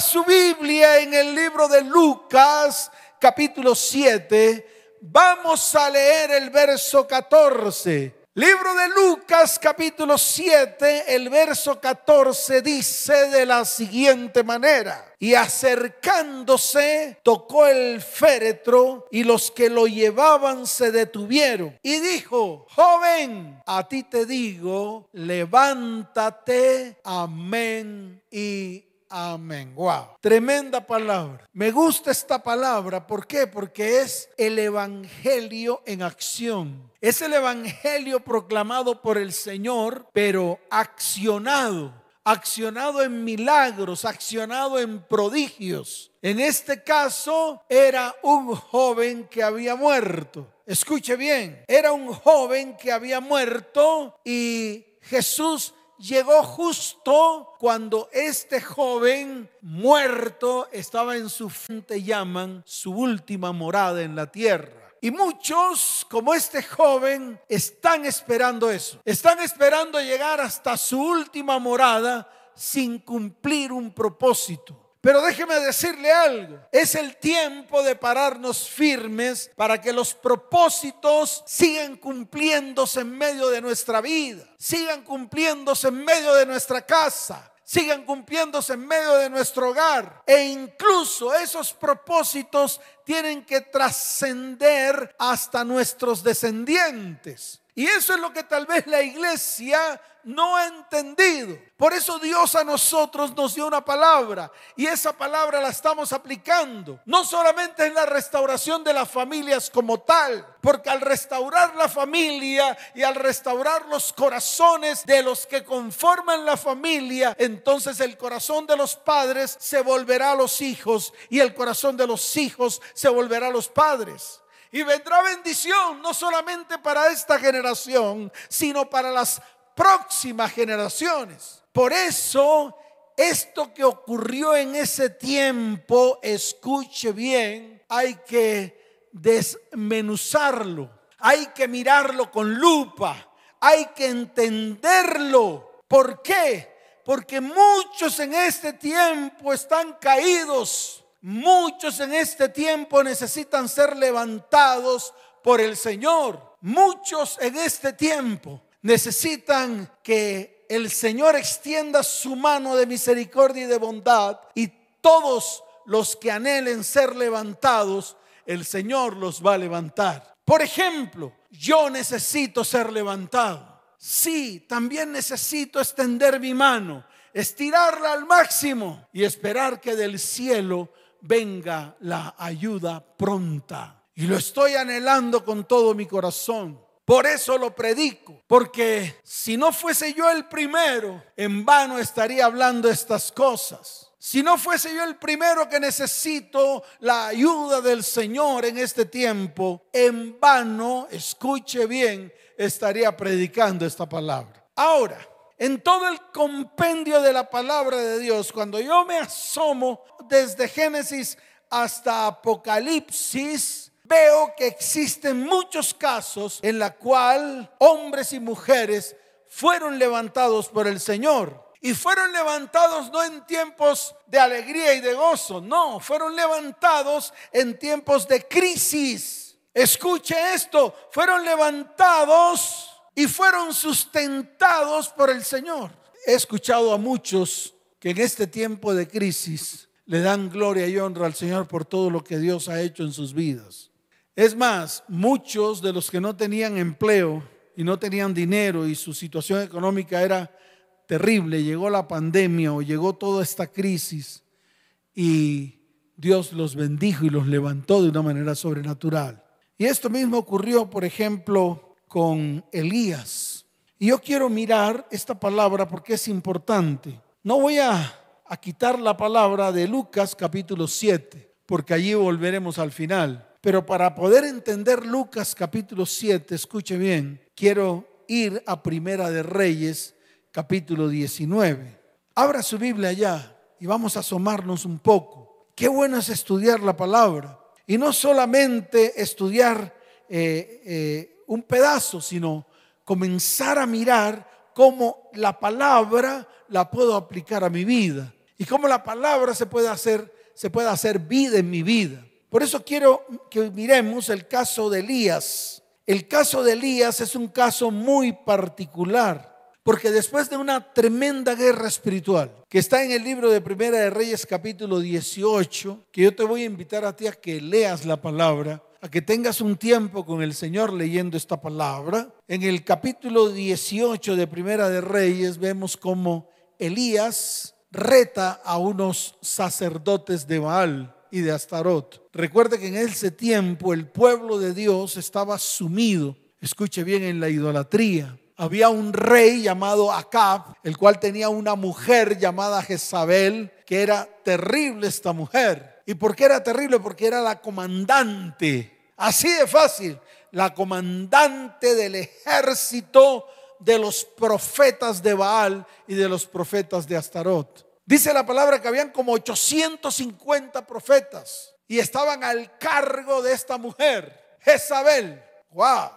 Su Biblia en el libro de Lucas, capítulo 7. Vamos a leer el verso 14. Libro de Lucas capítulo 7, el verso 14 dice de la siguiente manera, y acercándose tocó el féretro y los que lo llevaban se detuvieron y dijo, joven, a ti te digo, levántate, amén y Amén. Wow. Tremenda palabra. Me gusta esta palabra. ¿Por qué? Porque es el evangelio en acción. Es el evangelio proclamado por el Señor, pero accionado. Accionado en milagros, accionado en prodigios. En este caso era un joven que había muerto. Escuche bien, era un joven que había muerto y Jesús llegó justo cuando este joven muerto estaba en su frente, llaman su última morada en la tierra. Y muchos, como este joven, están esperando eso. Están esperando llegar hasta su última morada sin cumplir un propósito. Pero déjeme decirle algo, es el tiempo de pararnos firmes para que los propósitos sigan cumpliéndose en medio de nuestra vida, sigan cumpliéndose en medio de nuestra casa, sigan cumpliéndose en medio de nuestro hogar. E incluso esos propósitos tienen que trascender hasta nuestros descendientes. Y eso es lo que tal vez la iglesia no entendido. Por eso Dios a nosotros nos dio una palabra y esa palabra la estamos aplicando. No solamente en la restauración de las familias como tal, porque al restaurar la familia y al restaurar los corazones de los que conforman la familia, entonces el corazón de los padres se volverá a los hijos y el corazón de los hijos se volverá a los padres. Y vendrá bendición no solamente para esta generación, sino para las próximas generaciones. Por eso, esto que ocurrió en ese tiempo, escuche bien, hay que desmenuzarlo, hay que mirarlo con lupa, hay que entenderlo. ¿Por qué? Porque muchos en este tiempo están caídos, muchos en este tiempo necesitan ser levantados por el Señor, muchos en este tiempo necesitan que el Señor extienda su mano de misericordia y de bondad y todos los que anhelen ser levantados, el Señor los va a levantar. Por ejemplo, yo necesito ser levantado. Sí, también necesito extender mi mano, estirarla al máximo y esperar que del cielo venga la ayuda pronta. Y lo estoy anhelando con todo mi corazón. Por eso lo predico, porque si no fuese yo el primero, en vano estaría hablando estas cosas. Si no fuese yo el primero que necesito la ayuda del Señor en este tiempo, en vano, escuche bien, estaría predicando esta palabra. Ahora, en todo el compendio de la palabra de Dios, cuando yo me asomo desde Génesis hasta Apocalipsis, veo que existen muchos casos en la cual hombres y mujeres fueron levantados por el Señor. Y fueron levantados no en tiempos de alegría y de gozo, no, fueron levantados en tiempos de crisis. Escuche esto, fueron levantados y fueron sustentados por el Señor. He escuchado a muchos que en este tiempo de crisis le dan gloria y honra al Señor por todo lo que Dios ha hecho en sus vidas. Es más, muchos de los que no tenían empleo y no tenían dinero y su situación económica era terrible, llegó la pandemia o llegó toda esta crisis y Dios los bendijo y los levantó de una manera sobrenatural. Y esto mismo ocurrió, por ejemplo, con Elías. Y yo quiero mirar esta palabra porque es importante. No voy a, quitar la palabra de Lucas capítulo 7, porque allí volveremos al final. Pero para poder entender Lucas capítulo 7, escuche bien, quiero ir a Primera de Reyes capítulo 19. Abra su Biblia allá y vamos a asomarnos un poco. Qué bueno es estudiar la palabra. Y no solamente estudiar eh, eh, un pedazo, sino comenzar a mirar cómo la palabra la puedo aplicar a mi vida. y cómo la palabra se puede hacer, se puede hacer vida en mi vida. Por eso quiero que miremos el caso de Elías. El caso de Elías es un caso muy particular. Porque después de una tremenda guerra espiritual, que está en el libro de Primera de Reyes capítulo 18, que yo te voy a invitar a ti a que leas la palabra, a que tengas un tiempo con el Señor leyendo esta palabra. En el capítulo 18 de Primera de Reyes vemos cómo Elías reta a unos sacerdotes de Baal y de Astarot. Recuerde que en ese tiempo el pueblo de Dios estaba sumido, escuche bien, en la idolatría había un rey llamado Acab, el cual tenía una mujer llamada Jezabel, que era terrible esta mujer. ¿Y por qué era terrible? Porque era la comandante, así de fácil, la comandante del ejército de los profetas de Baal y de los profetas de Astarot. Dice la palabra que habían como 850 profetas y estaban al cargo de esta mujer, Jezabel. ¡Wow!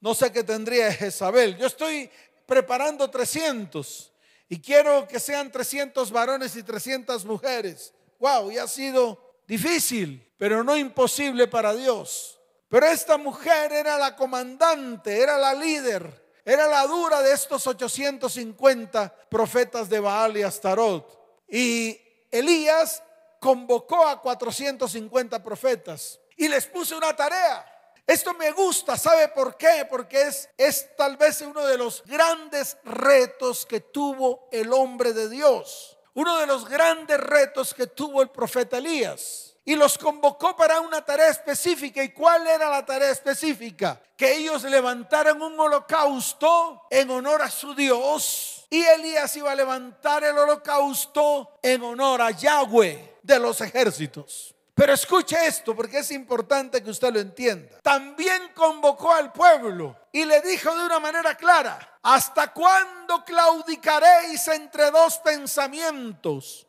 No sé qué tendría Jezabel. Yo estoy preparando 300 y quiero que sean 300 varones y 300 mujeres. Wow, y ha sido difícil, pero no imposible para Dios. Pero esta mujer era la comandante, era la líder, era la dura de estos 850 profetas de Baal y Astarot. Y Elías convocó a 450 profetas y les puso una tarea. Esto me gusta, ¿sabe por qué? Porque es, es tal vez uno de los grandes retos que tuvo el hombre de Dios. Uno de los grandes retos que tuvo el profeta Elías. Y los convocó para una tarea específica. ¿Y cuál era la tarea específica? Que ellos levantaran un holocausto en honor a su Dios. Y Elías iba a levantar el holocausto en honor a Yahweh de los ejércitos. Pero escuche esto porque es importante que usted lo entienda. También convocó al pueblo y le dijo de una manera clara, ¿hasta cuándo claudicaréis entre dos pensamientos?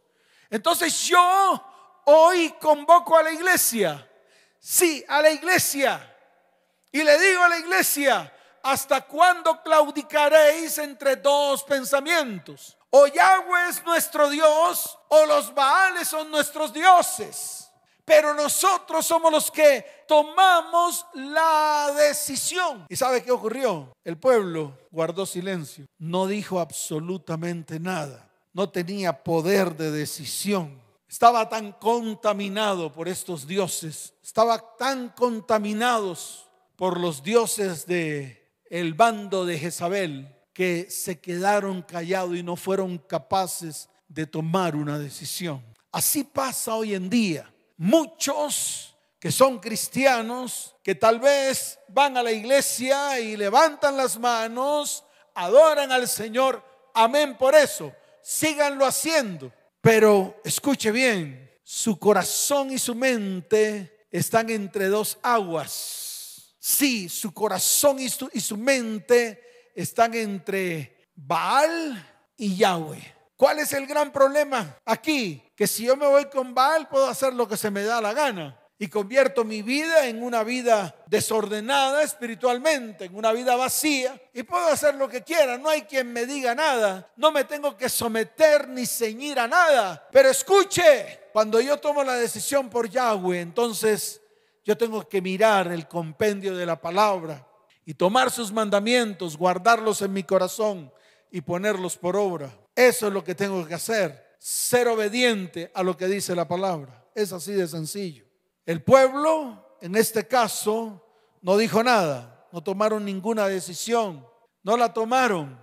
Entonces yo hoy convoco a la iglesia, sí, a la iglesia, y le digo a la iglesia, ¿hasta cuándo claudicaréis entre dos pensamientos? O Yahweh es nuestro Dios o los Baales son nuestros dioses. Pero nosotros somos los que tomamos la decisión. ¿Y sabe qué ocurrió? El pueblo guardó silencio, no dijo absolutamente nada, no tenía poder de decisión. Estaba tan contaminado por estos dioses, estaba tan contaminados por los dioses de el bando de Jezabel que se quedaron callados y no fueron capaces de tomar una decisión. Así pasa hoy en día muchos que son cristianos, que tal vez van a la iglesia y levantan las manos, adoran al Señor, amén por eso, síganlo haciendo. Pero escuche bien, su corazón y su mente están entre dos aguas. Sí, su corazón y su, y su mente están entre Baal y Yahweh. ¿Cuál es el gran problema aquí? Que si yo me voy con Baal puedo hacer lo que se me da la gana y convierto mi vida en una vida desordenada espiritualmente, en una vida vacía y puedo hacer lo que quiera, no hay quien me diga nada, no me tengo que someter ni ceñir a nada. Pero escuche, cuando yo tomo la decisión por Yahweh, entonces yo tengo que mirar el compendio de la palabra y tomar sus mandamientos, guardarlos en mi corazón y ponerlos por obra. Eso es lo que tengo que hacer, ser obediente a lo que dice la palabra. Es así de sencillo. El pueblo, en este caso, no dijo nada, no tomaron ninguna decisión, no la tomaron.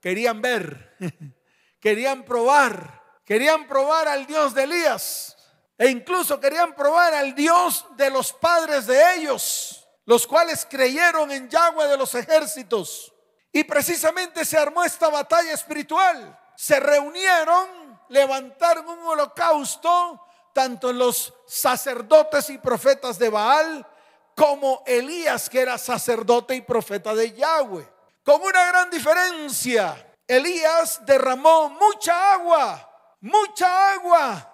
Querían ver, querían probar, querían probar al Dios de Elías e incluso querían probar al Dios de los padres de ellos, los cuales creyeron en Yahweh de los ejércitos. Y precisamente se armó esta batalla espiritual. Se reunieron, levantaron un holocausto, tanto los sacerdotes y profetas de Baal, como Elías, que era sacerdote y profeta de Yahweh. Con una gran diferencia, Elías derramó mucha agua, mucha agua,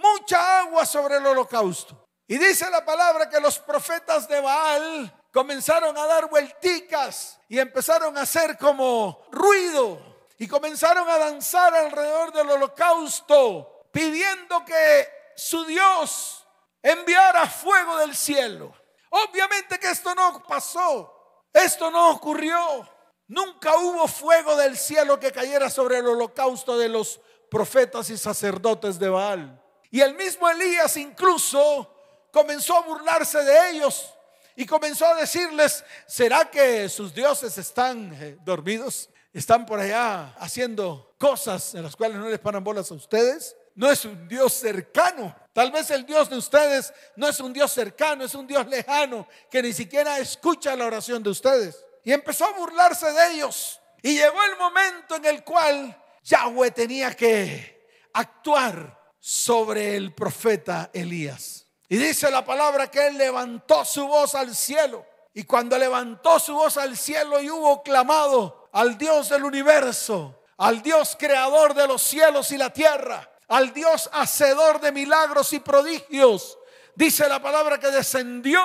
mucha agua sobre el holocausto. Y dice la palabra que los profetas de Baal comenzaron a dar vuelticas y empezaron a hacer como ruido y comenzaron a danzar alrededor del holocausto, pidiendo que su Dios enviara fuego del cielo. Obviamente que esto no pasó, esto no ocurrió. Nunca hubo fuego del cielo que cayera sobre el holocausto de los profetas y sacerdotes de Baal. Y el mismo Elías incluso comenzó a burlarse de ellos y comenzó a decirles, ¿será que sus dioses están eh, dormidos? están por allá haciendo cosas en las cuales no les paran bolas a ustedes. No es un Dios cercano. Tal vez el Dios de ustedes no es un Dios cercano, es un Dios lejano que ni siquiera escucha la oración de ustedes. Y empezó a burlarse de ellos. Y llegó el momento en el cual Yahweh tenía que actuar sobre el profeta Elías. Y dice la palabra que él levantó su voz al cielo. Y cuando levantó su voz al cielo y hubo clamado, al Dios del universo, al Dios creador de los cielos y la tierra, al Dios hacedor de milagros y prodigios. Dice la palabra que descendió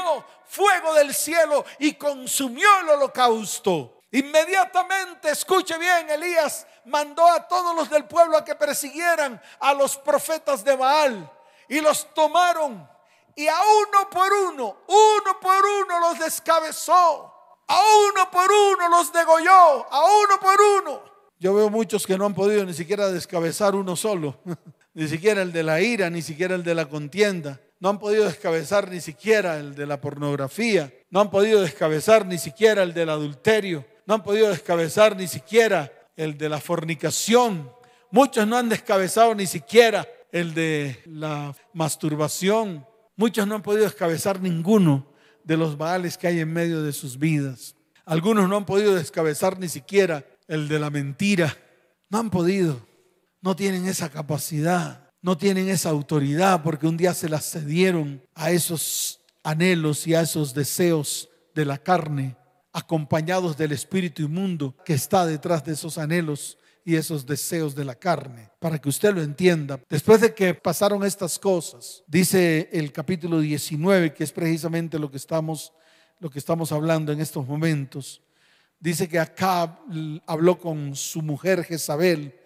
fuego del cielo y consumió el holocausto. Inmediatamente, escuche bien, Elías mandó a todos los del pueblo a que persiguieran a los profetas de Baal y los tomaron y a uno por uno, uno por uno los descabezó a uno por uno los degolló, a uno por uno. Yo veo muchos que no han podido ni siquiera descabezar uno solo, ni siquiera el de la ira, ni siquiera el de la contienda. No han podido descabezar ni siquiera el de la pornografía. No han podido descabezar ni siquiera el del adulterio. No han podido descabezar ni siquiera el de la fornicación. Muchos no han descabezado ni siquiera el de la masturbación. Muchos no han podido descabezar ninguno de los baales que hay en medio de sus vidas. Algunos no han podido descabezar ni siquiera el de la mentira. No han podido. No tienen esa capacidad. No tienen esa autoridad porque un día se las cedieron a esos anhelos y a esos deseos de la carne, acompañados del espíritu inmundo que está detrás de esos anhelos y esos deseos de la carne, para que usted lo entienda. Después de que pasaron estas cosas, dice el capítulo 19, que es precisamente lo que estamos, lo que estamos hablando en estos momentos, dice que Acab habló con su mujer Jezabel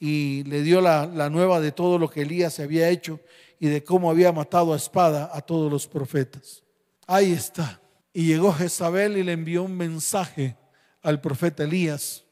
y le dio la, la nueva de todo lo que Elías se había hecho y de cómo había matado a espada a todos los profetas. Ahí está. Y llegó Jezabel y le envió un mensaje al profeta Elías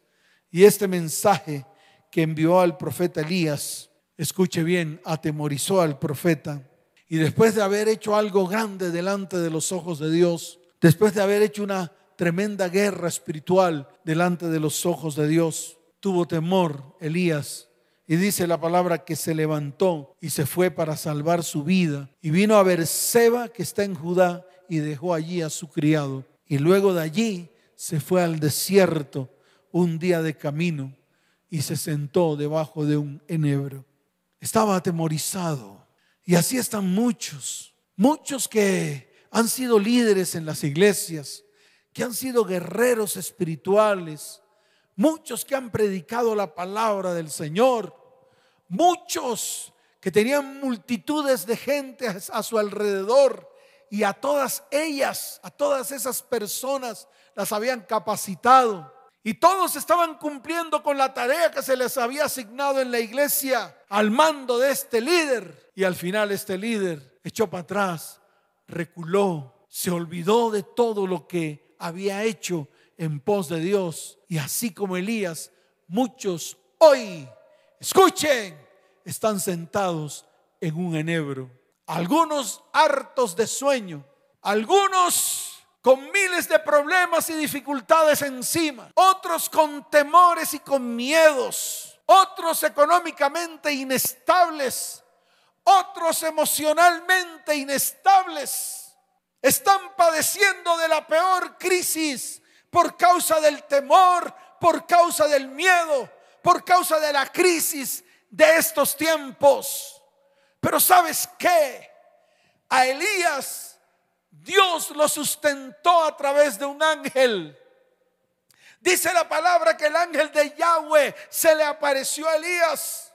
y este mensaje que envió al profeta Elías, escuche bien, atemorizó al profeta. Y después de haber hecho algo grande delante de los ojos de Dios, después de haber hecho una tremenda guerra espiritual delante de los ojos de Dios, tuvo temor Elías. Y dice la palabra que se levantó y se fue para salvar su vida. Y vino a ver Seba que está en Judá, y dejó allí a su criado. Y luego de allí se fue al desierto un día de camino y se sentó debajo de un enebro. Estaba atemorizado. Y así están muchos, muchos que han sido líderes en las iglesias, que han sido guerreros espirituales, muchos que han predicado la palabra del Señor, muchos que tenían multitudes de gente a su alrededor y a todas ellas, a todas esas personas las habían capacitado y todos estaban cumpliendo con la tarea que se les había asignado en la iglesia al mando de este líder. Y al final este líder echó para atrás, reculó, se olvidó de todo lo que había hecho en pos de Dios. Y así como Elías, muchos hoy, escuchen, están sentados en un enebro. Algunos hartos de sueño, algunos con miles de problemas y dificultades encima, otros con temores y con miedos, otros económicamente inestables, otros emocionalmente inestables, están padeciendo de la peor crisis por causa del temor, por causa del miedo, por causa de la crisis de estos tiempos. Pero ¿sabes qué? A Elías Dios lo sustentó a través de un ángel. Dice la palabra que el ángel de Yahweh se le apareció a Elías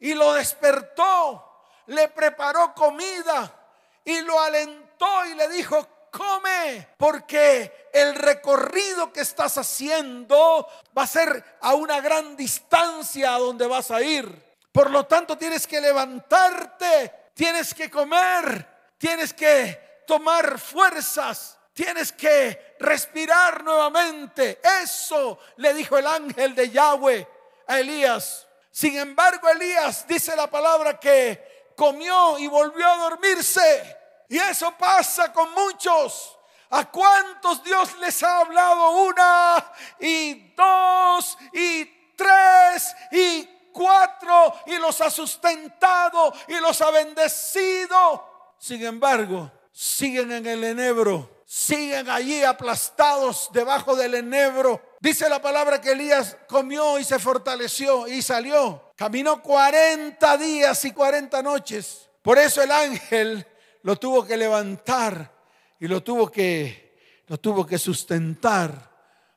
y lo despertó, le preparó comida y lo alentó y le dijo, come, porque el recorrido que estás haciendo va a ser a una gran distancia a donde vas a ir. Por lo tanto, tienes que levantarte, tienes que comer, tienes que tomar fuerzas, tienes que respirar nuevamente. Eso le dijo el ángel de Yahweh a Elías. Sin embargo, Elías dice la palabra que comió y volvió a dormirse. Y eso pasa con muchos. ¿A cuántos Dios les ha hablado una y dos y tres y cuatro y los ha sustentado y los ha bendecido. Sin embargo, siguen en el enebro, siguen allí aplastados debajo del enebro. Dice la palabra que Elías comió y se fortaleció y salió. Caminó 40 días y 40 noches. Por eso el ángel lo tuvo que levantar y lo tuvo que lo tuvo que sustentar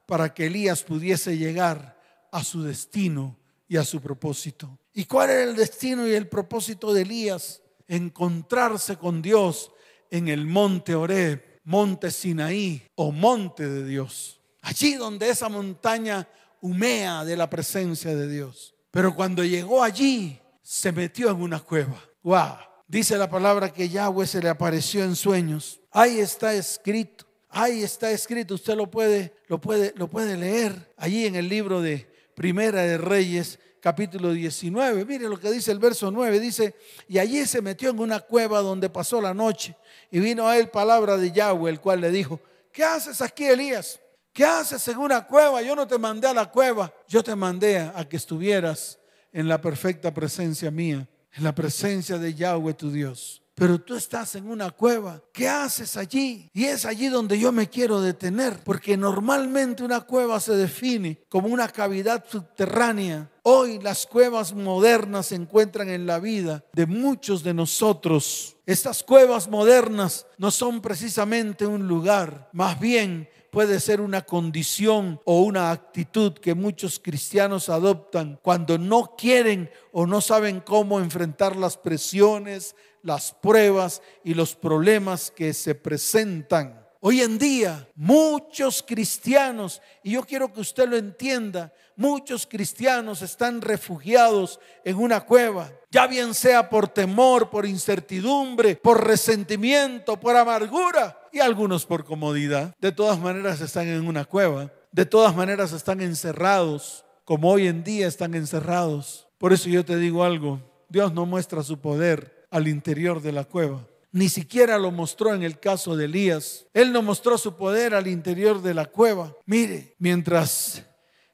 para que Elías pudiese llegar a su destino y a su propósito. ¿Y cuál era el destino y el propósito de Elías? Encontrarse con Dios en el monte Oreb, monte Sinaí o monte de Dios. Allí donde esa montaña humea de la presencia de Dios. Pero cuando llegó allí, se metió en una cueva. ¡Wow! Dice la palabra que Yahweh se le apareció en sueños. Ahí está escrito. Ahí está escrito. Usted lo puede, lo puede, lo puede leer allí en el libro de Primera de Reyes, capítulo 19. Mire lo que dice el verso 9. Dice, y allí se metió en una cueva donde pasó la noche. Y vino a él palabra de Yahweh, el cual le dijo, ¿qué haces aquí, Elías? ¿Qué haces en una cueva? Yo no te mandé a la cueva, yo te mandé a que estuvieras en la perfecta presencia mía, en la presencia de Yahweh tu Dios pero tú estás en una cueva. ¿Qué haces allí? Y es allí donde yo me quiero detener, porque normalmente una cueva se define como una cavidad subterránea. Hoy las cuevas modernas se encuentran en la vida de muchos de nosotros. Estas cuevas modernas no son precisamente un lugar, más bien puede ser una condición o una actitud que muchos cristianos adoptan cuando no quieren o no saben cómo enfrentar las presiones, las pruebas y los problemas que se presentan. Hoy en día muchos cristianos, y yo quiero que usted lo entienda, muchos cristianos están refugiados en una cueva, ya bien sea por temor, por incertidumbre, por resentimiento, por amargura y algunos por comodidad. De todas maneras están en una cueva, de todas maneras están encerrados, como hoy en día están encerrados. Por eso yo te digo algo, Dios no muestra su poder al interior de la cueva. Ni siquiera lo mostró en el caso de Elías. Él no mostró su poder al interior de la cueva. Mire, mientras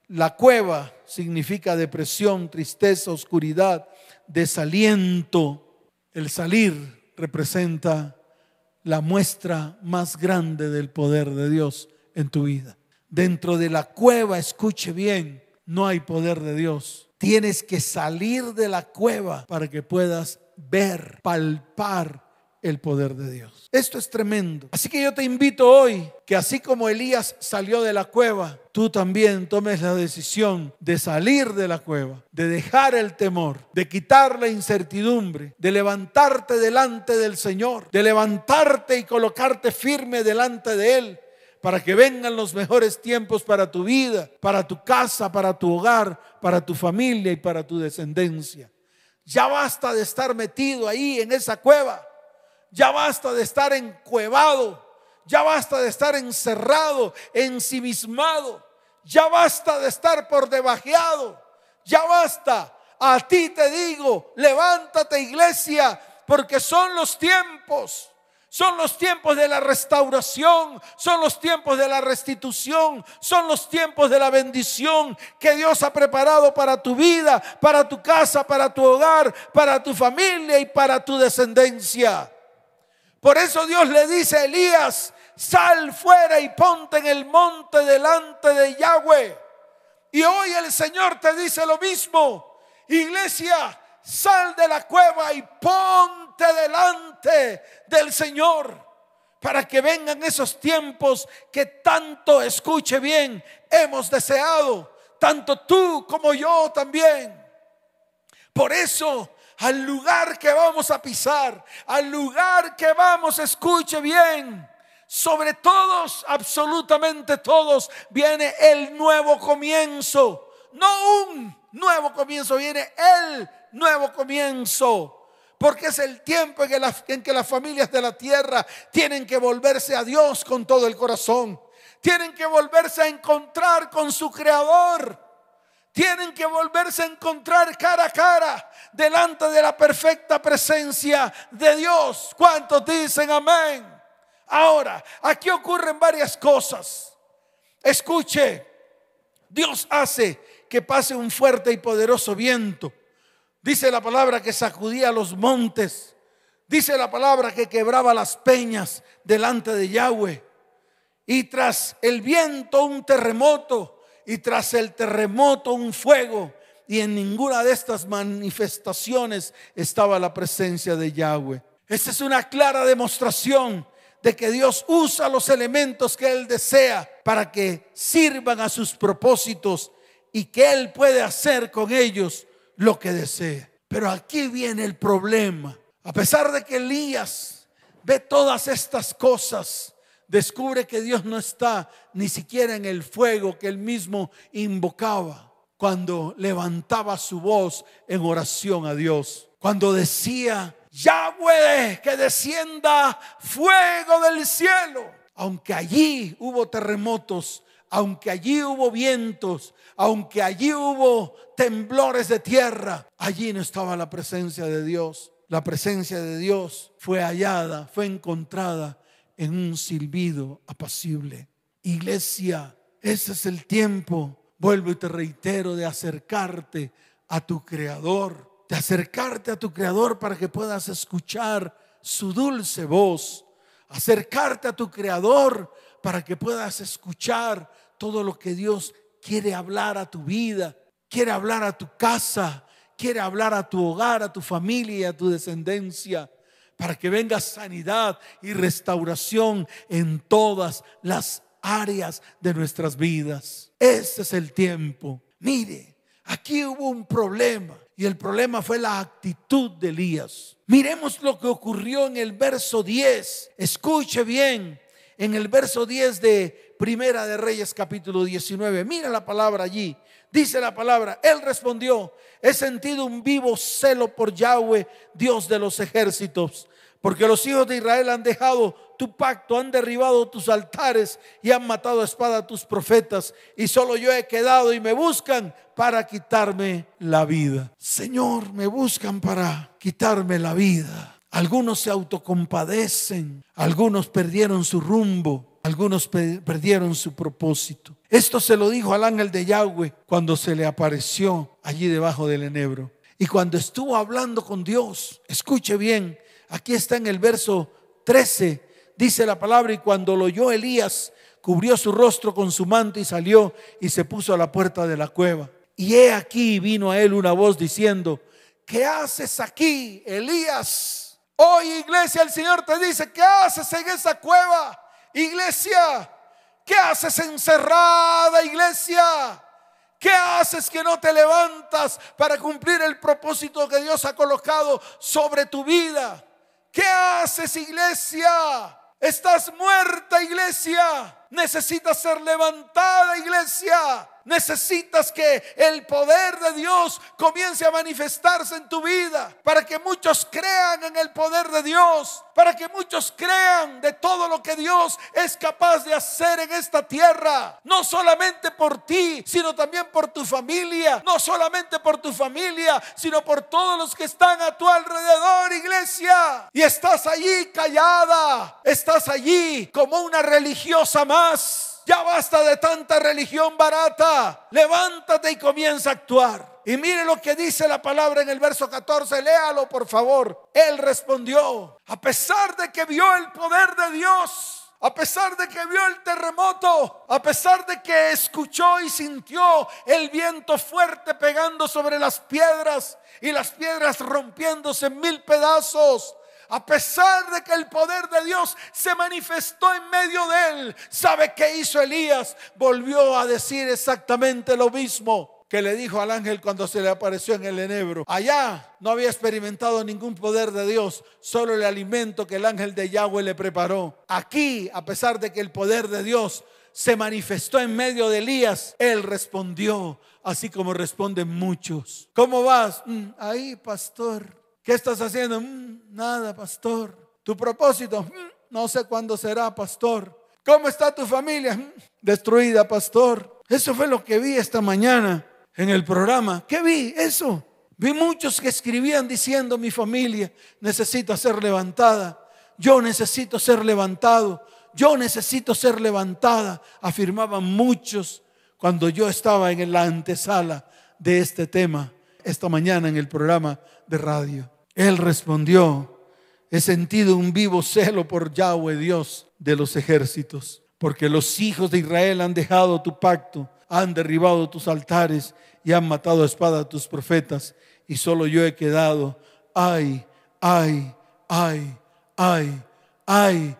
la cueva significa depresión, tristeza, oscuridad, desaliento, el salir representa la muestra más grande del poder de Dios en tu vida. Dentro de la cueva, escuche bien, no hay poder de Dios. Tienes que salir de la cueva para que puedas ver, palpar el poder de Dios. Esto es tremendo. Así que yo te invito hoy que así como Elías salió de la cueva, tú también tomes la decisión de salir de la cueva, de dejar el temor, de quitar la incertidumbre, de levantarte delante del Señor, de levantarte y colocarte firme delante de Él para que vengan los mejores tiempos para tu vida, para tu casa, para tu hogar, para tu familia y para tu descendencia. Ya basta de estar metido ahí en esa cueva. Ya basta de estar encuevado. Ya basta de estar encerrado, ensimismado. Ya basta de estar por debajeado. Ya basta. A ti te digo, levántate iglesia, porque son los tiempos. Son los tiempos de la restauración, son los tiempos de la restitución, son los tiempos de la bendición que Dios ha preparado para tu vida, para tu casa, para tu hogar, para tu familia y para tu descendencia. Por eso Dios le dice a Elías, sal fuera y ponte en el monte delante de Yahweh. Y hoy el Señor te dice lo mismo. Iglesia, sal de la cueva y ponte delante del Señor para que vengan esos tiempos que tanto, escuche bien, hemos deseado, tanto tú como yo también. Por eso, al lugar que vamos a pisar, al lugar que vamos, escuche bien, sobre todos, absolutamente todos, viene el nuevo comienzo. No un nuevo comienzo, viene el nuevo comienzo. Porque es el tiempo en que, en que las familias de la tierra tienen que volverse a Dios con todo el corazón. Tienen que volverse a encontrar con su creador. Tienen que volverse a encontrar cara a cara delante de la perfecta presencia de Dios. ¿Cuántos dicen amén? Ahora, aquí ocurren varias cosas. Escuche, Dios hace que pase un fuerte y poderoso viento. Dice la palabra que sacudía los montes. Dice la palabra que quebraba las peñas delante de Yahweh. Y tras el viento un terremoto. Y tras el terremoto un fuego. Y en ninguna de estas manifestaciones estaba la presencia de Yahweh. Esta es una clara demostración de que Dios usa los elementos que Él desea para que sirvan a sus propósitos y que Él puede hacer con ellos lo que desea. Pero aquí viene el problema. A pesar de que Elías ve todas estas cosas, descubre que Dios no está ni siquiera en el fuego que él mismo invocaba cuando levantaba su voz en oración a Dios. Cuando decía, Yahweh, que descienda fuego del cielo. Aunque allí hubo terremotos, aunque allí hubo vientos, aunque allí hubo temblores de tierra, allí no estaba la presencia de Dios. La presencia de Dios fue hallada, fue encontrada en un silbido apacible. Iglesia, ese es el tiempo, vuelvo y te reitero, de acercarte a tu Creador de acercarte a tu Creador para que puedas escuchar su dulce voz, acercarte a tu Creador para que puedas escuchar todo lo que Dios quiere hablar a tu vida, quiere hablar a tu casa, quiere hablar a tu hogar, a tu familia y a tu descendencia, para que venga sanidad y restauración en todas las áreas de nuestras vidas. Este es el tiempo. Mire, aquí hubo un problema. Y el problema fue la actitud de Elías. Miremos lo que ocurrió en el verso 10. Escuche bien, en el verso 10 de Primera de Reyes capítulo 19. Mira la palabra allí. Dice la palabra, él respondió, he sentido un vivo celo por Yahweh, Dios de los ejércitos, porque los hijos de Israel han dejado tu pacto, han derribado tus altares y han matado a espada a tus profetas, y solo yo he quedado y me buscan para quitarme la vida. Señor, me buscan para quitarme la vida. Algunos se autocompadecen, algunos perdieron su rumbo, algunos perdieron su propósito. Esto se lo dijo al ángel de Yahweh cuando se le apareció allí debajo del enebro. Y cuando estuvo hablando con Dios, escuche bien, aquí está en el verso 13, dice la palabra, y cuando lo oyó Elías, cubrió su rostro con su manto y salió y se puso a la puerta de la cueva. Y he aquí vino a él una voz diciendo, ¿qué haces aquí, Elías? Hoy, iglesia, el Señor te dice, ¿qué haces en esa cueva? Iglesia, ¿qué haces encerrada, iglesia? ¿Qué haces que no te levantas para cumplir el propósito que Dios ha colocado sobre tu vida? ¿Qué haces, iglesia? Estás muerta, iglesia. Necesitas ser levantada, iglesia. Necesitas que el poder de Dios comience a manifestarse en tu vida para que muchos crean en el poder de Dios, para que muchos crean de todo lo que Dios es capaz de hacer en esta tierra, no solamente por ti, sino también por tu familia, no solamente por tu familia, sino por todos los que están a tu alrededor, iglesia. Y estás allí callada, estás allí como una religiosa más ya basta de tanta religión barata. Levántate y comienza a actuar. Y mire lo que dice la palabra en el verso 14, léalo por favor. Él respondió, a pesar de que vio el poder de Dios, a pesar de que vio el terremoto, a pesar de que escuchó y sintió el viento fuerte pegando sobre las piedras y las piedras rompiéndose en mil pedazos, a pesar de que el poder de Dios se manifestó en medio de él, ¿sabe qué hizo Elías? Volvió a decir exactamente lo mismo. que le dijo al ángel cuando se le apareció en el enebro. Allá no había experimentado ningún poder de Dios, solo el alimento que el ángel de Yahweh le preparó. Aquí, a pesar de que el poder de Dios se manifestó en medio de Elías, él respondió, así como responden muchos. ¿Cómo vas? Mm, ahí, pastor. ¿Qué estás haciendo? Mm, nada, pastor. ¿Tu propósito? Mm, no sé cuándo será, pastor. ¿Cómo está tu familia? Destruida, pastor. Eso fue lo que vi esta mañana en el programa. ¿Qué vi? Eso. Vi muchos que escribían diciendo, mi familia necesita ser levantada. Yo necesito ser levantado. Yo necesito ser levantada. Afirmaban muchos cuando yo estaba en la antesala de este tema esta mañana en el programa de radio. Él respondió, he sentido un vivo celo por Yahweh Dios de los ejércitos, porque los hijos de Israel han dejado tu pacto, han derribado tus altares y han matado a espada a tus profetas, y solo yo he quedado, ay, ay, ay, ay, ay.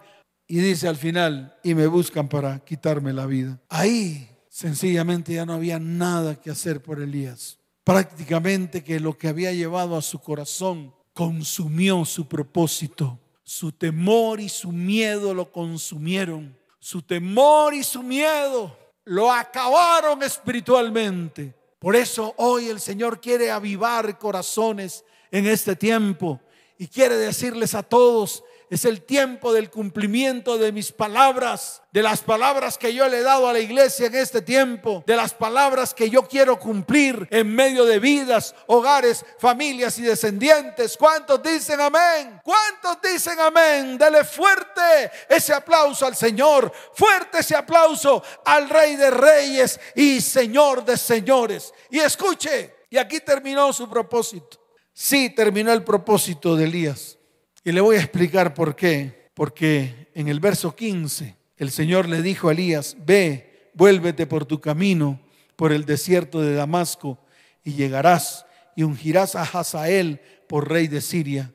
Y dice al final, y me buscan para quitarme la vida. Ahí sencillamente ya no había nada que hacer por Elías. Prácticamente que lo que había llevado a su corazón consumió su propósito. Su temor y su miedo lo consumieron. Su temor y su miedo lo acabaron espiritualmente. Por eso hoy el Señor quiere avivar corazones en este tiempo y quiere decirles a todos, es el tiempo del cumplimiento de mis palabras, de las palabras que yo le he dado a la iglesia en este tiempo, de las palabras que yo quiero cumplir en medio de vidas, hogares, familias y descendientes. ¿Cuántos dicen amén? ¿Cuántos dicen amén? Dele fuerte ese aplauso al Señor, fuerte ese aplauso al Rey de Reyes y Señor de Señores. Y escuche, y aquí terminó su propósito. Sí, terminó el propósito de Elías. Y le voy a explicar por qué. Porque en el verso 15 el Señor le dijo a Elías, ve, vuélvete por tu camino, por el desierto de Damasco, y llegarás y ungirás a Hazael por rey de Siria.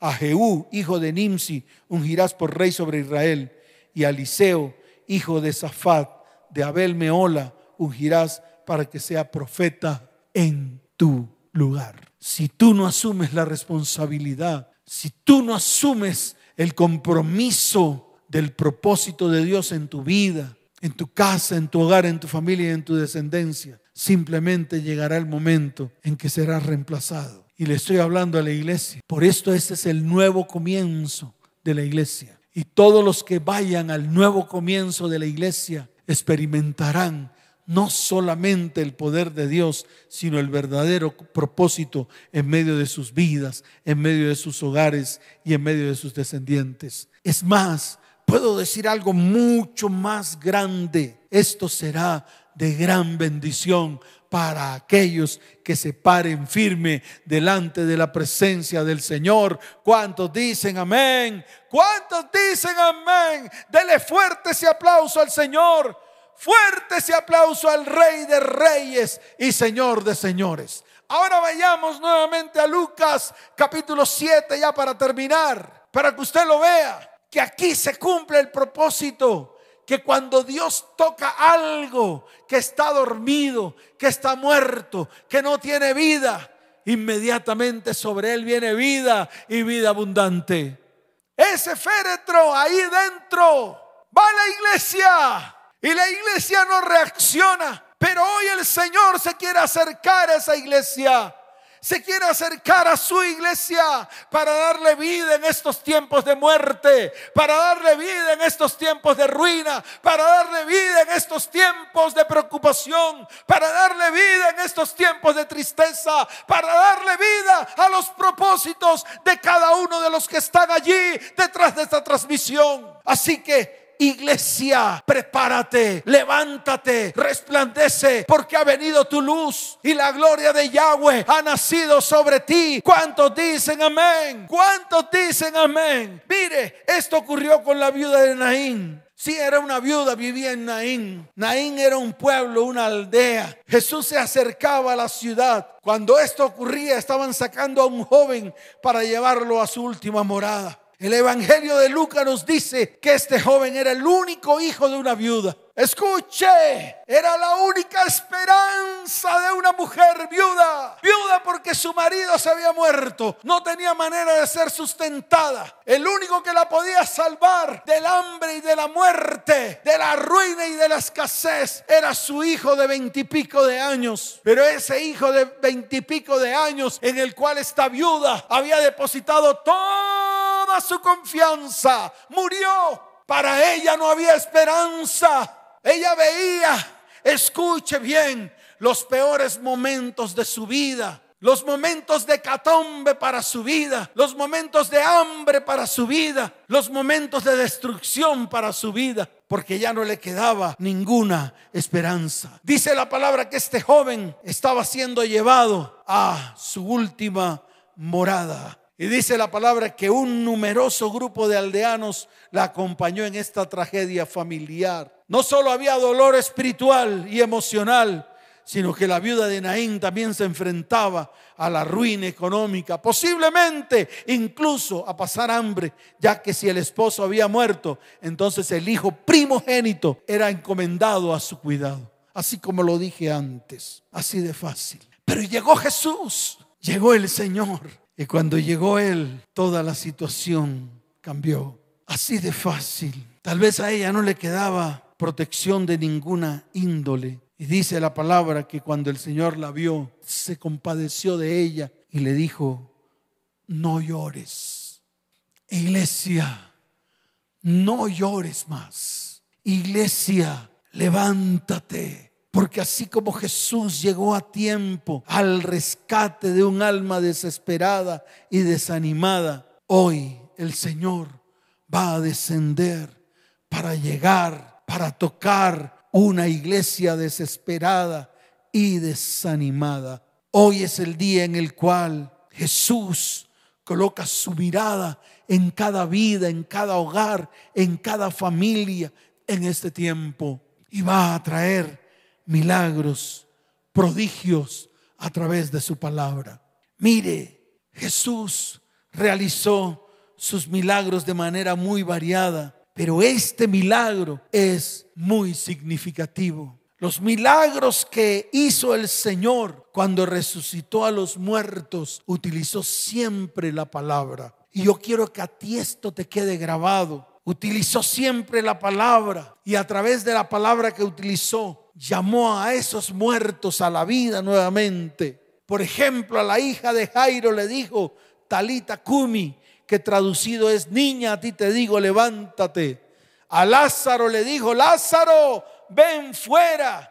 A Jehú, hijo de Nimsi, ungirás por rey sobre Israel. Y a Eliseo, hijo de Safat, de Abel Meola, ungirás para que sea profeta en tu lugar. Si tú no asumes la responsabilidad si tú no asumes el compromiso del propósito de Dios en tu vida, en tu casa, en tu hogar, en tu familia y en tu descendencia, simplemente llegará el momento en que serás reemplazado. Y le estoy hablando a la iglesia. Por esto este es el nuevo comienzo de la iglesia. Y todos los que vayan al nuevo comienzo de la iglesia experimentarán no solamente el poder de Dios, sino el verdadero propósito en medio de sus vidas, en medio de sus hogares y en medio de sus descendientes. Es más, puedo decir algo mucho más grande. Esto será de gran bendición para aquellos que se paren firme delante de la presencia del Señor. ¿Cuántos dicen amén? ¿Cuántos dicen amén? Dele fuerte ese aplauso al Señor. Fuerte ese aplauso al Rey de Reyes y Señor de Señores. Ahora vayamos nuevamente a Lucas capítulo 7 ya para terminar, para que usted lo vea, que aquí se cumple el propósito, que cuando Dios toca algo que está dormido, que está muerto, que no tiene vida, inmediatamente sobre él viene vida y vida abundante. Ese féretro ahí dentro va a la iglesia y la iglesia no reacciona. Pero hoy el Señor se quiere acercar a esa iglesia. Se quiere acercar a su iglesia para darle vida en estos tiempos de muerte, para darle vida en estos tiempos de ruina, para darle vida en estos tiempos de preocupación, para darle vida en estos tiempos de tristeza, para darle vida a los propósitos de cada uno de los que están allí detrás de esta transmisión. Así que Iglesia, prepárate, levántate, resplandece, porque ha venido tu luz y la gloria de Yahweh ha nacido sobre ti. ¿Cuántos dicen amén? ¿Cuántos dicen amén? Mire, esto ocurrió con la viuda de Naín. Sí, era una viuda, vivía en Naín. Naín era un pueblo, una aldea. Jesús se acercaba a la ciudad. Cuando esto ocurría, estaban sacando a un joven para llevarlo a su última morada. El Evangelio de Lucas nos dice que este joven era el único hijo de una viuda. Escuche, era la única esperanza de una mujer viuda. Viuda porque su marido se había muerto. No tenía manera de ser sustentada. El único que la podía salvar del hambre y de la muerte, de la ruina y de la escasez, era su hijo de veintipico de años. Pero ese hijo de veintipico de años en el cual esta viuda había depositado su confianza, murió. Para ella no había esperanza. Ella veía, escuche bien, los peores momentos de su vida. Los momentos de catombe para su vida, los momentos de hambre para su vida, los momentos de destrucción para su vida, porque ya no le quedaba ninguna esperanza. Dice la palabra que este joven estaba siendo llevado a su última morada. Y dice la palabra que un numeroso grupo de aldeanos la acompañó en esta tragedia familiar. No solo había dolor espiritual y emocional, sino que la viuda de Naín también se enfrentaba a la ruina económica, posiblemente incluso a pasar hambre, ya que si el esposo había muerto, entonces el hijo primogénito era encomendado a su cuidado, así como lo dije antes, así de fácil. Pero llegó Jesús, llegó el Señor y cuando llegó Él, toda la situación cambió. Así de fácil. Tal vez a ella no le quedaba protección de ninguna índole. Y dice la palabra que cuando el Señor la vio, se compadeció de ella y le dijo, no llores. Iglesia, no llores más. Iglesia, levántate. Porque así como Jesús llegó a tiempo al rescate de un alma desesperada y desanimada, hoy el Señor va a descender para llegar, para tocar una iglesia desesperada y desanimada. Hoy es el día en el cual Jesús coloca su mirada en cada vida, en cada hogar, en cada familia en este tiempo y va a traer milagros, prodigios a través de su palabra. Mire, Jesús realizó sus milagros de manera muy variada, pero este milagro es muy significativo. Los milagros que hizo el Señor cuando resucitó a los muertos, utilizó siempre la palabra. Y yo quiero que a ti esto te quede grabado. Utilizó siempre la palabra y a través de la palabra que utilizó llamó a esos muertos a la vida nuevamente. Por ejemplo, a la hija de Jairo le dijo, Talita Kumi, que traducido es niña, a ti te digo, levántate. A Lázaro le dijo, Lázaro, ven fuera.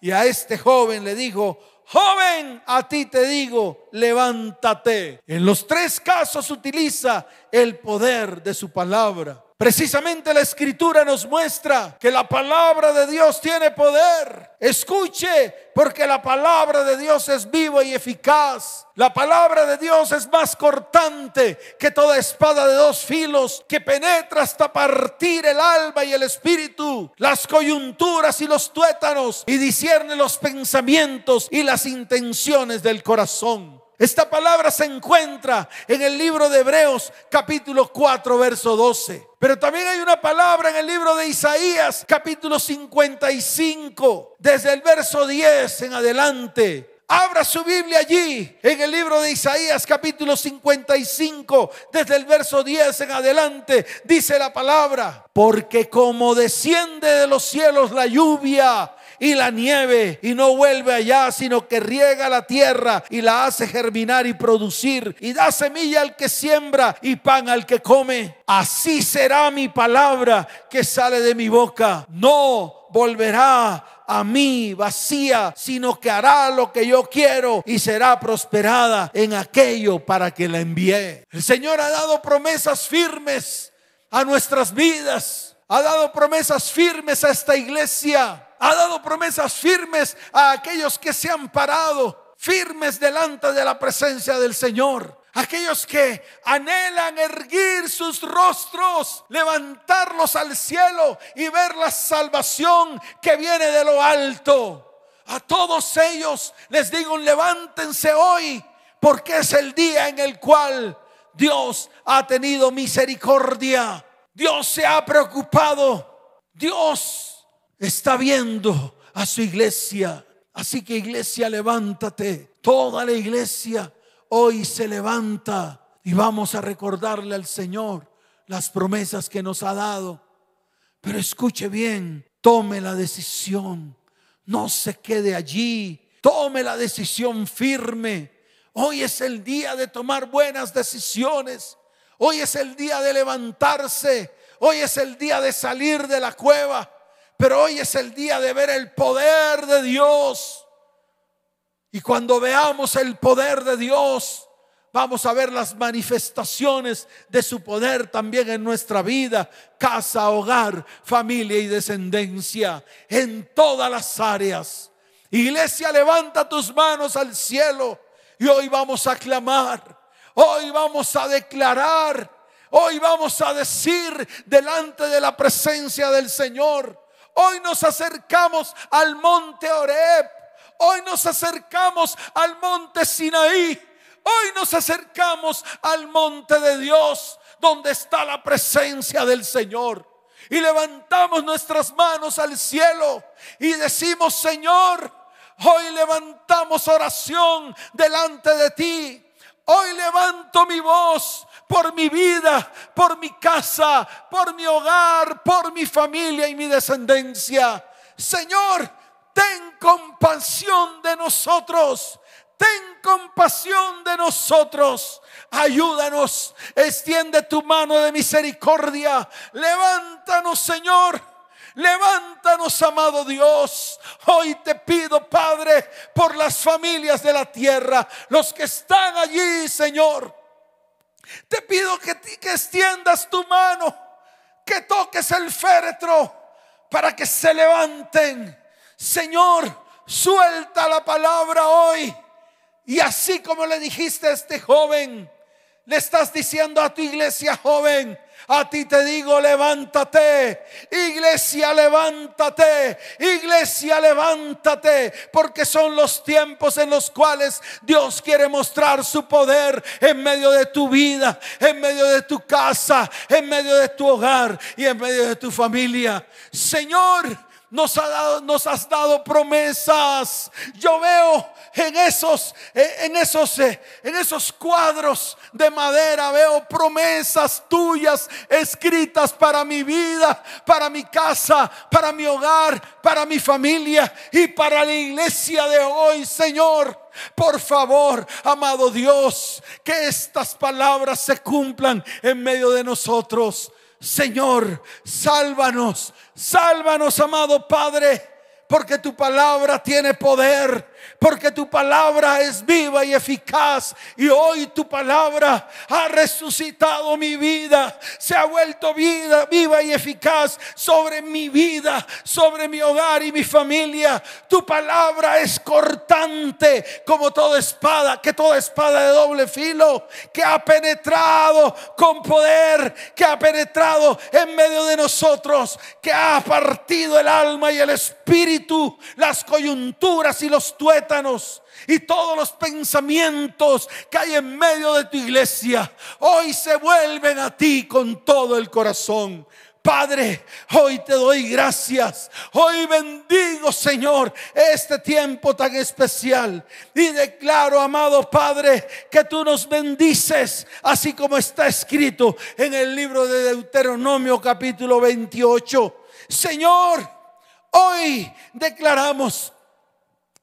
Y a este joven le dijo, joven, a ti te digo, levántate. En los tres casos utiliza el poder de su palabra. Precisamente la escritura nos muestra que la palabra de Dios tiene poder. Escuche, porque la palabra de Dios es viva y eficaz. La palabra de Dios es más cortante que toda espada de dos filos que penetra hasta partir el alma y el espíritu, las coyunturas y los tuétanos y discierne los pensamientos y las intenciones del corazón. Esta palabra se encuentra en el libro de Hebreos capítulo 4 verso 12. Pero también hay una palabra en el libro de Isaías capítulo 55 desde el verso 10 en adelante. Abra su Biblia allí en el libro de Isaías capítulo 55 desde el verso 10 en adelante. Dice la palabra, porque como desciende de los cielos la lluvia y la nieve y no vuelve allá, sino que riega la tierra y la hace germinar y producir y da semilla al que siembra y pan al que come. Así será mi palabra que sale de mi boca. No volverá a mí vacía, sino que hará lo que yo quiero y será prosperada en aquello para que la envié. El Señor ha dado promesas firmes a nuestras vidas, ha dado promesas firmes a esta iglesia ha dado promesas firmes a aquellos que se han parado firmes delante de la presencia del Señor. Aquellos que anhelan erguir sus rostros, levantarlos al cielo y ver la salvación que viene de lo alto. A todos ellos les digo, levántense hoy, porque es el día en el cual Dios ha tenido misericordia. Dios se ha preocupado. Dios está viendo a su iglesia. Así que iglesia, levántate. Toda la iglesia hoy se levanta y vamos a recordarle al Señor las promesas que nos ha dado. Pero escuche bien, tome la decisión, no se quede allí, tome la decisión firme. Hoy es el día de tomar buenas decisiones. Hoy es el día de levantarse. Hoy es el día de salir de la cueva. Pero hoy es el día de ver el poder de Dios. Y cuando veamos el poder de Dios, vamos a ver las manifestaciones de su poder también en nuestra vida, casa, hogar, familia y descendencia, en todas las áreas. Iglesia, levanta tus manos al cielo y hoy vamos a clamar, hoy vamos a declarar, hoy vamos a decir delante de la presencia del Señor. Hoy nos acercamos al monte Oreb, hoy nos acercamos al monte Sinaí Hoy nos acercamos al monte de Dios, donde está la presencia del Señor. Y levantamos nuestras manos al cielo y decimos, Señor, hoy levantamos oración delante de ti. Hoy levanto mi voz por mi vida, por mi casa, por mi hogar, por mi familia y mi descendencia. Señor, ten compasión de nosotros ten compasión de nosotros. Ayúdanos, extiende tu mano de misericordia. Levántanos, Señor. Levántanos, amado Dios. Hoy te pido, Padre, por las familias de la tierra, los que están allí, Señor. Te pido que, que extiendas tu mano, que toques el féretro para que se levanten. Señor, suelta la palabra hoy y así como le dijiste a este joven, le estás diciendo a tu iglesia joven, a ti te digo, levántate. Iglesia, levántate. Iglesia, levántate. Porque son los tiempos en los cuales Dios quiere mostrar su poder en medio de tu vida, en medio de tu casa, en medio de tu hogar y en medio de tu familia. Señor, nos, ha dado, nos has dado promesas. Yo veo en esos, en esos, eh, en esos cuadros de madera, veo promesas tuyas escritas para mi vida, para mi casa, para mi hogar, para mi familia y para la iglesia de hoy, Señor. Por favor, amado Dios, que estas palabras se cumplan en medio de nosotros. Señor, sálvanos, sálvanos, amado Padre, porque tu palabra tiene poder porque tu palabra es viva y eficaz. Y hoy tu palabra ha resucitado mi vida, se ha vuelto vida, viva y eficaz sobre mi vida, sobre mi hogar y mi familia. Tu palabra es cortante como toda espada, que toda espada de doble filo, que ha penetrado con poder, que ha penetrado en medio de nosotros, que ha partido el alma y el espíritu, las coyunturas y los y todos los pensamientos que hay en medio de tu iglesia hoy se vuelven a ti con todo el corazón. Padre, hoy te doy gracias. Hoy bendigo, Señor, este tiempo tan especial. Y declaro, amado Padre, que tú nos bendices, así como está escrito en el libro de Deuteronomio capítulo 28. Señor, hoy declaramos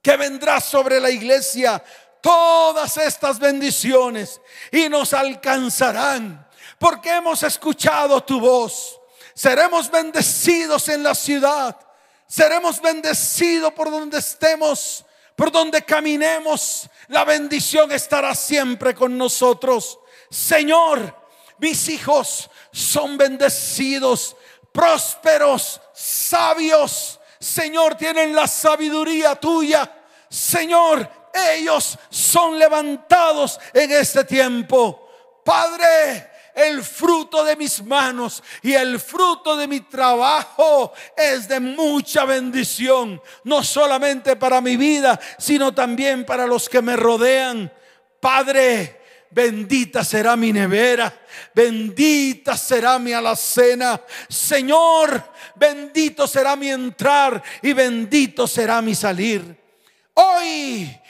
que vendrá sobre la iglesia todas estas bendiciones y nos alcanzarán porque hemos escuchado tu voz. Seremos bendecidos en la ciudad, seremos bendecidos por donde estemos, por donde caminemos. La bendición estará siempre con nosotros. Señor, mis hijos son bendecidos, prósperos, sabios Señor, tienen la sabiduría tuya. Señor, ellos son levantados en este tiempo. Padre, el fruto de mis manos y el fruto de mi trabajo es de mucha bendición, no solamente para mi vida, sino también para los que me rodean. Padre, bendita será mi nevera, bendita será mi alacena. Señor, bendito será mi entrar y bendito será mi salir. Hoy,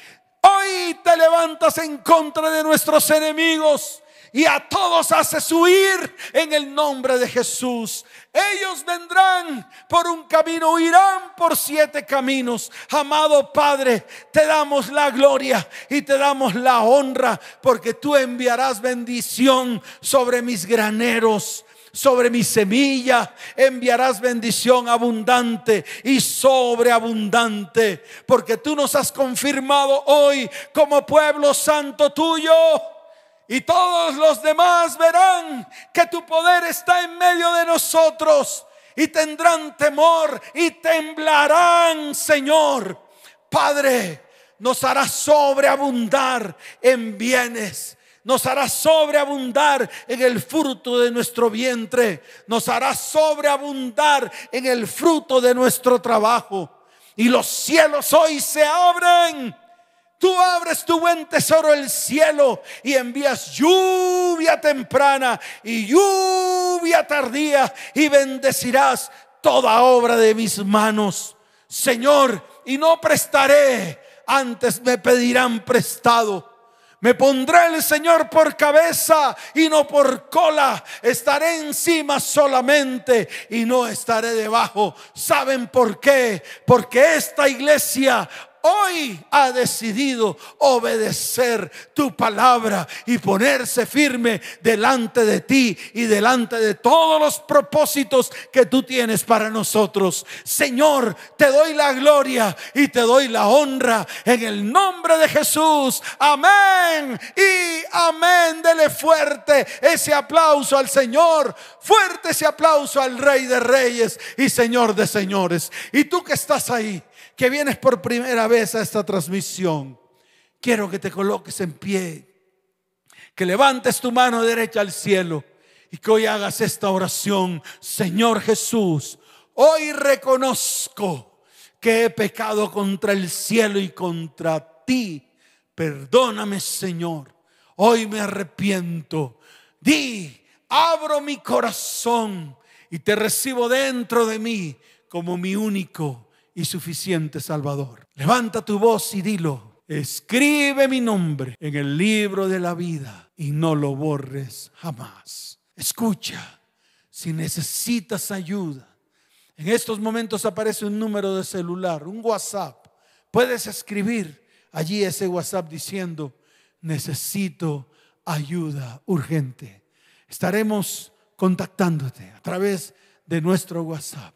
hoy te levantas en contra de nuestros enemigos y a todos haces huir en el nombre de Jesús. Ellos vendrán por un camino, irán por siete caminos. Amado Padre, te damos la gloria y te damos la honra porque tú enviarás bendición sobre mis graneros sobre mi semilla enviarás bendición abundante y sobreabundante, porque tú nos has confirmado hoy como pueblo santo tuyo. Y todos los demás verán que tu poder está en medio de nosotros y tendrán temor y temblarán, Señor. Padre, nos hará sobreabundar en bienes. Nos hará sobreabundar en el fruto de nuestro vientre. Nos hará sobreabundar en el fruto de nuestro trabajo. Y los cielos hoy se abren Tú abres tu buen tesoro el cielo y envías lluvia temprana y lluvia tardía y bendecirás toda obra de mis manos. Señor, y no prestaré, antes me pedirán prestado. Me pondrá el Señor por cabeza y no por cola. Estaré encima solamente y no estaré debajo. ¿Saben por qué? Porque esta iglesia hoy ha decidido obedecer tu palabra y ponerse firme delante de ti y delante de todos los propósitos que tú tienes para nosotros. Señor, te doy la gloria y te doy la honra en el nombre de Jesús. Amén y amén. Dele fuerte ese aplauso al Señor. Fuerte ese aplauso al Rey de Reyes y Señor de Señores. Y tú que estás ahí que vienes por primera vez a esta transmisión, quiero que te coloques en pie, que levantes tu mano derecha al cielo y que hoy hagas esta oración. Señor Jesús, hoy reconozco que he pecado contra el cielo y contra ti. Perdóname, Señor. Hoy me arrepiento. Di, abro mi corazón y te recibo dentro de mí como mi único y suficiente Salvador. Levanta tu voz y dilo. Escribe mi nombre en el libro de la vida y no lo borres jamás. Escucha, si necesitas ayuda, en estos momentos aparece un número de celular, un WhatsApp. Puedes escribir allí ese WhatsApp diciendo, necesito ayuda urgente. Estaremos contactándote a través de nuestro WhatsApp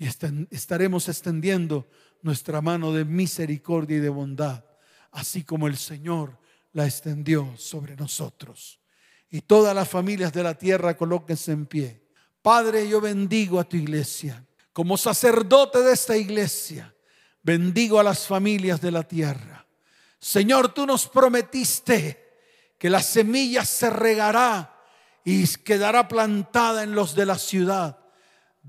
y estaremos extendiendo nuestra mano de misericordia y de bondad, así como el Señor la extendió sobre nosotros. Y todas las familias de la tierra colóquense en pie. Padre, yo bendigo a tu iglesia. Como sacerdote de esta iglesia, bendigo a las familias de la tierra. Señor, tú nos prometiste que la semilla se regará y quedará plantada en los de la ciudad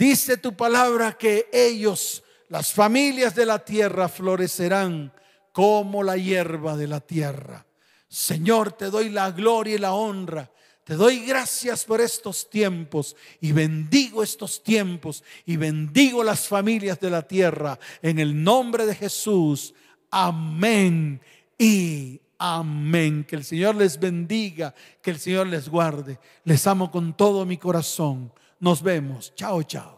Dice tu palabra que ellos, las familias de la tierra, florecerán como la hierba de la tierra. Señor, te doy la gloria y la honra. Te doy gracias por estos tiempos y bendigo estos tiempos y bendigo las familias de la tierra en el nombre de Jesús. Amén y amén. Que el Señor les bendiga, que el Señor les guarde. Les amo con todo mi corazón. Nos vemos. Chao, chao.